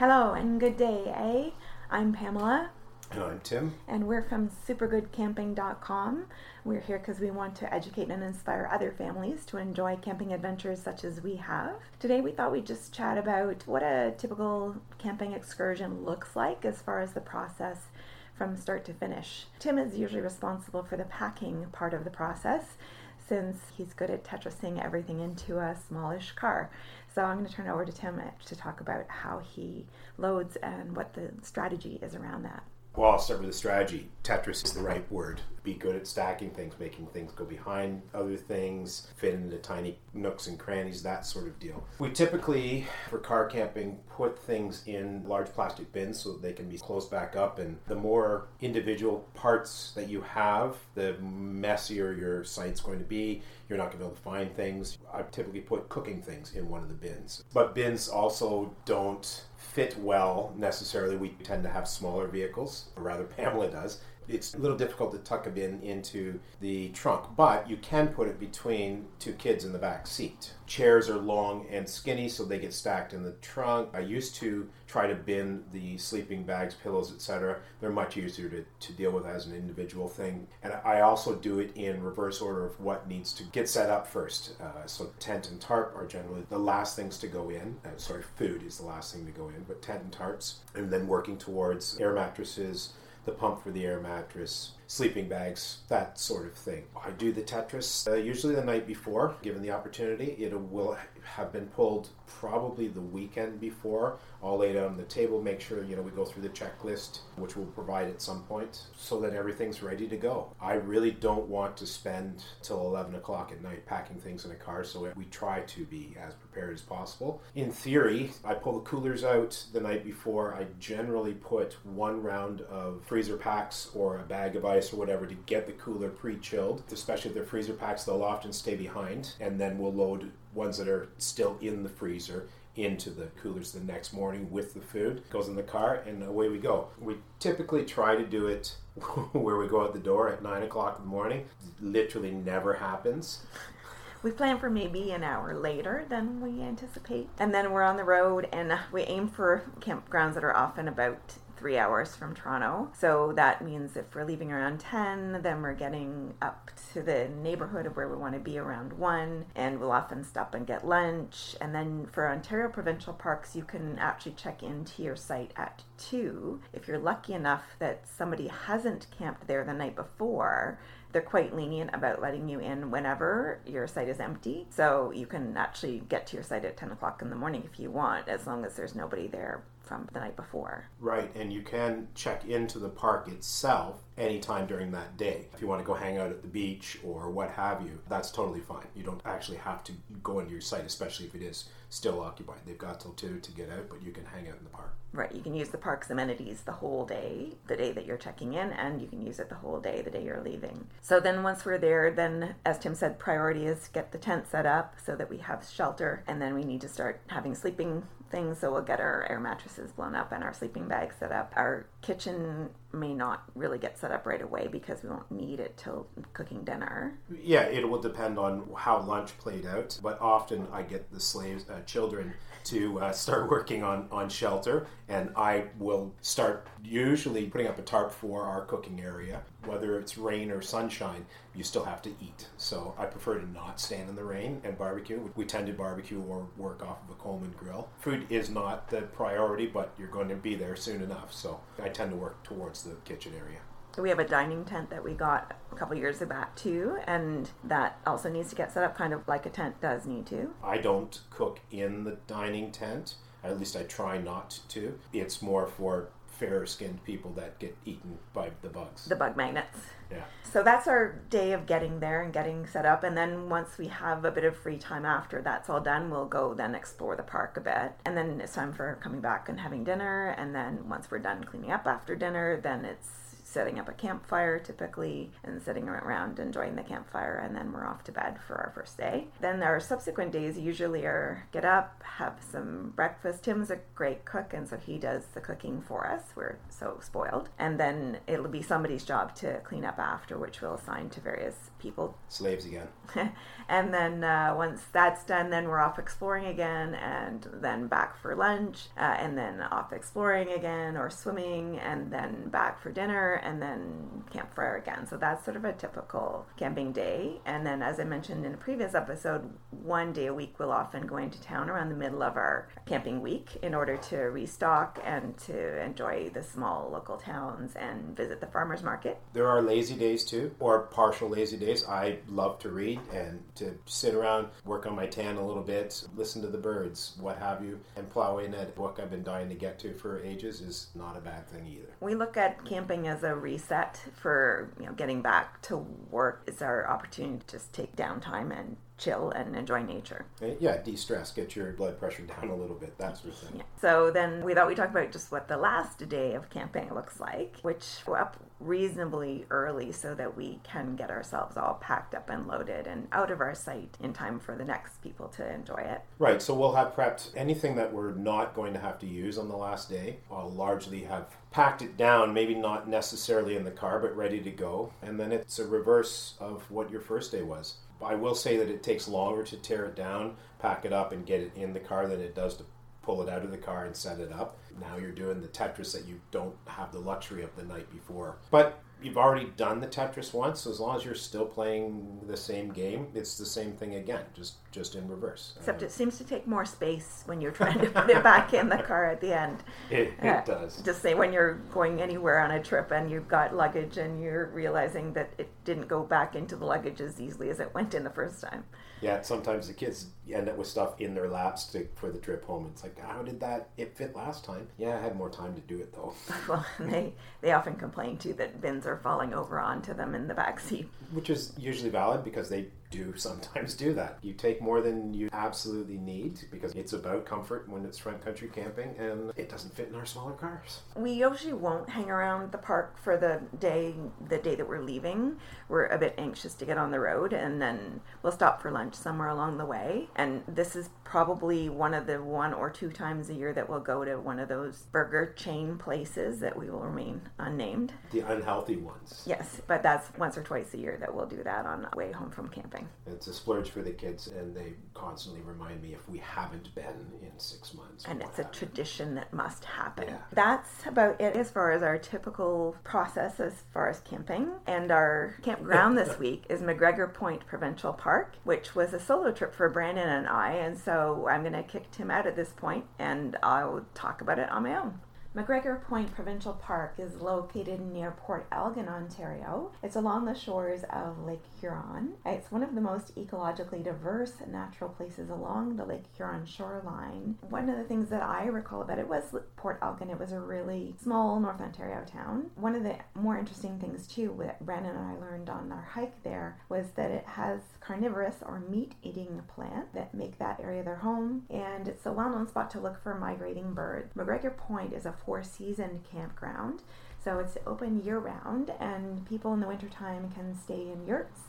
Hello and good day, eh? I'm Pamela. And I'm Tim. And we're from supergoodcamping.com. We're here because we want to educate and inspire other families to enjoy camping adventures such as we have. Today we thought we'd just chat about what a typical camping excursion looks like as far as the process from start to finish. Tim is usually responsible for the packing part of the process since he's good at Tetrising everything into a smallish car. So I'm going to turn it over to Tim uh, to talk about how he loads and what the strategy is around that. Well, I'll start with the strategy. Tetris is the right word. Be good at stacking things, making things go behind other things, fit into tiny nooks and crannies, that sort of deal. We typically, for car camping, put things in large plastic bins so they can be closed back up. And the more individual parts that you have, the messier your site's going to be. You're not going to be able to find things. I typically put cooking things in one of the bins. But bins also don't fit well necessarily. We tend to have smaller vehicles, or rather, Pamela does. It's a little difficult to tuck a bin into the trunk, but you can put it between two kids in the back seat. Chairs are long and skinny, so they get stacked in the trunk. I used to try to bin the sleeping bags, pillows, etc. They're much easier to, to deal with as an individual thing. And I also do it in reverse order of what needs to get set up first. Uh, so, tent and tarp are generally the last things to go in. Uh, sorry, food is the last thing to go in, but tent and tarps. And then working towards air mattresses the pump for the air mattress, sleeping bags, that sort of thing. I do the Tetris uh, usually the night before, given the opportunity. It will have been pulled probably the weekend before, all laid out on the table. Make sure you know we go through the checklist, which we'll provide at some point, so that everything's ready to go. I really don't want to spend till 11 o'clock at night packing things in a car, so we try to be as prepared as possible. In theory, I pull the coolers out the night before. I generally put one round of freezer packs or a bag of ice or whatever to get the cooler pre-chilled. Especially if they're freezer packs, they'll often stay behind, and then we'll load ones that are still in the freezer into the coolers the next morning with the food. Goes in the car and away we go. We typically try to do it where we go out the door at nine o'clock in the morning. Literally never happens. We plan for maybe an hour later than we anticipate. And then we're on the road and we aim for campgrounds that are often about three hours from Toronto. So that means if we're leaving around 10, then we're getting up to the neighborhood of where we want to be around 1, and we'll often stop and get lunch. And then for Ontario Provincial Parks, you can actually check into your site at 2. If you're lucky enough that somebody hasn't camped there the night before, they're quite lenient about letting you in whenever your site is empty. So you can actually get to your site at 10 o'clock in the morning if you want, as long as there's nobody there from the night before. Right, and you can check into the park itself anytime during that day. If you want to go hang out at the beach or what have you, that's totally fine. You don't actually have to go into your site, especially if it is still occupied. They've got till 2 to get out, but you can hang out in the park. Right, you can use the park's amenities the whole day, the day that you're checking in, and you can use it the whole day, the day you're leaving. So then once we're there, then as Tim said, priority is get the tent set up so that we have shelter, and then we need to start having sleeping things. So we'll get our air mattresses blown up and our sleeping bags set up. Our kitchen may not really get set up right away because we won't need it till cooking dinner. Yeah, it will depend on how lunch played out. But often I get the slaves, uh, children, to uh, start working on, on shelter, and I will start usually putting up a tarp for our cooking area. Whether it's rain or sunshine, you still have to eat. So I prefer to not stand in the rain and barbecue. We tend to barbecue or work off of a Coleman grill. Food is not the priority, but you're going to be there soon enough. So I tend to work towards the kitchen area. We have a dining tent that we got a couple years back too, and that also needs to get set up kind of like a tent does need to. I don't cook in the dining tent. At least I try not to. It's more for fairer skinned people that get eaten by the bugs. The bug magnets. Yeah. So that's our day of getting there and getting set up. And then once we have a bit of free time after that's all done, we'll go then explore the park a bit. And then it's time for coming back and having dinner. And then once we're done cleaning up after dinner, then it's setting up a campfire typically and sitting around enjoying the campfire, and then we're off to bed for our first day. Then our subsequent days usually are get up, have some breakfast. Tim's a great cook, and so he does the cooking for us. We're so spoiled. And then it'll be somebody's job to clean up after, which we'll assign to various people. Slaves again. and then uh, once that's done, then we're off exploring again, and then back for lunch, uh, and then off exploring again or swimming, and then back for dinner, and then campfire again. So that's sort of a typical camping day. And then, as I mentioned in a previous episode, one day a week we'll often go into town around the middle of our camping week in order to restock and to enjoy the small local towns and visit the farmers market. There are lazy days too, or partial lazy days. I love to read and to sit around, work on my tan a little bit, listen to the birds, what have you, and plow in a book I've been dying to get to for ages is not a bad thing either. We look at camping as a reset for you know getting back to work. It's our opportunity to just take downtime and chill and enjoy nature. Eh, yeah, de-stress, get your blood pressure down a little bit, that sort of thing. Yeah. So then we thought we'd talk about just what the last day of camping looks like, which go up reasonably early so that we can get ourselves all packed up and loaded and out of our sight in time for the next people to enjoy it. Right, so we'll have prepped anything that we're not going to have to use on the last day. I'll largely have packed it down, maybe not necessarily in the car, but ready to go. And then it's a reverse of what your first day was. I will say that it takes longer to tear it down, pack it up, and get it in the car than it does to pull it out of the car and set it up. Now you're doing the Tetris that you don't have the luxury of the night before. But you've already done the Tetris once, so as long as you're still playing the same game, it's the same thing again, just just in reverse. Except uh, it seems to take more space when you're trying to put it back in the car at the end. It, it uh, does. Just say when you're going anywhere on a trip and you've got luggage and you're realizing that it didn't go back into the luggage as easily as it went in the first time. Yeah, sometimes the kids end up with stuff in their laps to, for the trip home. It's like, how did that it fit last time? Yeah, I had more time to do it though. well, they they often complain too that bins are falling over onto them in the back seat, which is usually valid because they do sometimes do that. You take more than you absolutely need because it's about comfort when it's front country camping and it doesn't fit in our smaller cars. We usually won't hang around the park for the day the day that we're leaving. We're a bit anxious to get on the road and then we'll stop for lunch somewhere along the way. And this is probably one of the one or two times a year that we'll go to one of those burger chain places that we will remain unnamed. The unhealthy ones. Yes, but that's once or twice a year that we'll do that on the way home from camping. It's a splurge for the kids, and they constantly remind me if we haven't been in six months. And it's a tradition that must happen. Yeah. That's about it as far as our typical process as far as camping. And our campground this week is McGregor Point Provincial Park, which was a solo trip for Brandon and I. And so I'm going to kick Tim out at this point, and I'll talk about it on my own. McGregor Point Provincial Park is located near Port Elgin, Ontario. It's along the shores of Lake Huron. It's one of the most ecologically diverse natural places along the Lake Huron shoreline. One of the things that I recall about it was Port Elgin. It was a really small North Ontario town. One of the more interesting things, too, that Brandon and I learned on our hike there was that it has carnivorous or meat eating plants that make that area their home, and it's a well known spot to look for migrating birds. McGregor Point is a four season campground. So it's open year round, and people in the wintertime can stay in yurts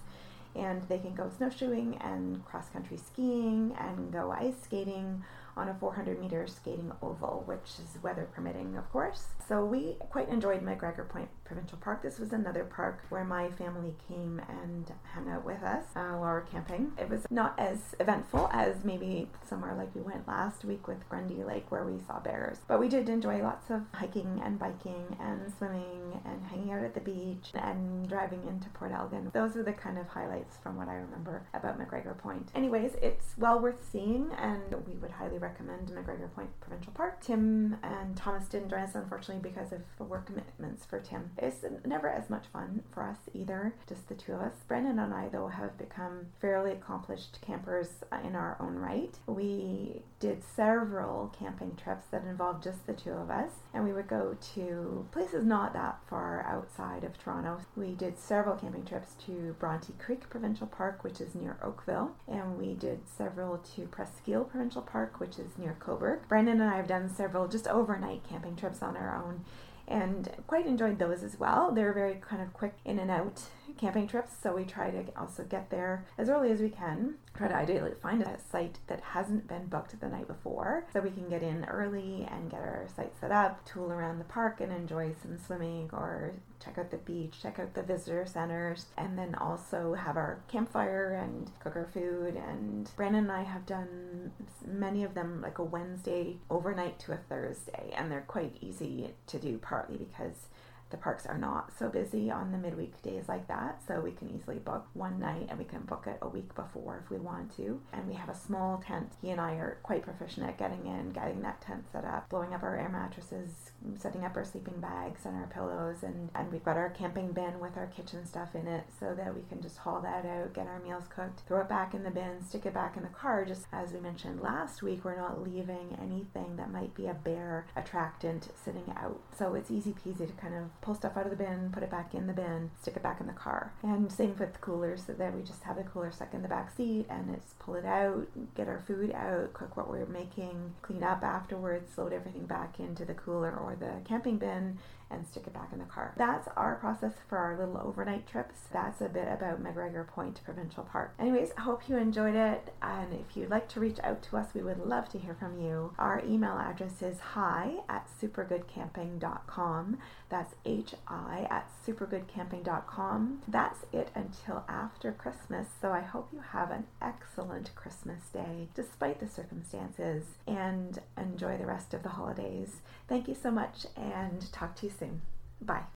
and they can go snowshoeing and cross country skiing and go ice skating on a 400 meter skating oval, which is weather permitting, of course. So we quite enjoyed McGregor Point Provincial Park. This was another park where my family came and hung out with us uh, while we were camping. It was not as eventful as maybe somewhere like we went last week with Grundy Lake where we saw bears, but we did enjoy lots of hiking and biking and swimming and hanging out at the beach and driving into Port Elgin. Those are the kind of highlights from what I remember about McGregor Point. Anyways, it's well worth seeing and we would highly recommend McGregor Point Provincial Park. Tim and Thomas didn't join us, unfortunately, because of work commitments for Tim. It's never as much fun for us either, just the two of us. Brendan and I, though, have become fairly accomplished campers in our own right. We did several camping trips that involved just the two of us, and we would go to places not that far outside of Toronto. We did several camping trips to Bronte Creek Provincial Park, which is near Oakville, and we did several to Presqu'île Provincial Park, which is near Cobourg. Brandon and I have done several just overnight camping trips on our own and quite enjoyed those as well. They're very kind of quick in and out camping trips, so we try to also get there as early as we can. Try to ideally find a site that hasn't been booked the night before so we can get in early and get our site set up, tool around the park and enjoy some swimming or check out the beach, check out the visitor centers, and then also have our campfire and cook our food. And Brandon and I have done many of them like a Wednesday overnight to a Thursday, and they're quite easy to do partly because the parks are not so busy on the midweek days like that, so we can easily book one night and we can book it a week before if we want to. And we have a small tent. He and I are quite proficient at getting in, getting that tent set up, blowing up our air mattresses, setting up our sleeping bags and our pillows, and, and we've got our camping bin with our kitchen stuff in it so that we can just haul that out, get our meals cooked, throw it back in the bin, stick it back in the car. Just as we mentioned last week, we're not leaving anything that might be a bear attractant sitting out. So it's easy peasy to kind of pull stuff out of the bin, put it back in the bin, stick it back in the car. And same with coolers, so that we just have the cooler stuck in the back seat and it's pull it out, get our food out, cook what we're making, clean up afterwards, load everything back into the cooler or the camping bin, and stick it back in the car. That's our process for our little overnight trips. That's a bit about McGregor Point Provincial Park. Anyways, I hope you enjoyed it. And if you'd like to reach out to us, we would love to hear from you. Our email address is hi at supergoodcamping.com. That's H I at supergoodcamping.com. That's it until after Christmas. So I hope you have an excellent Christmas day despite the circumstances and enjoy the rest of the holidays. Thank you so much and talk to you soon. Bye.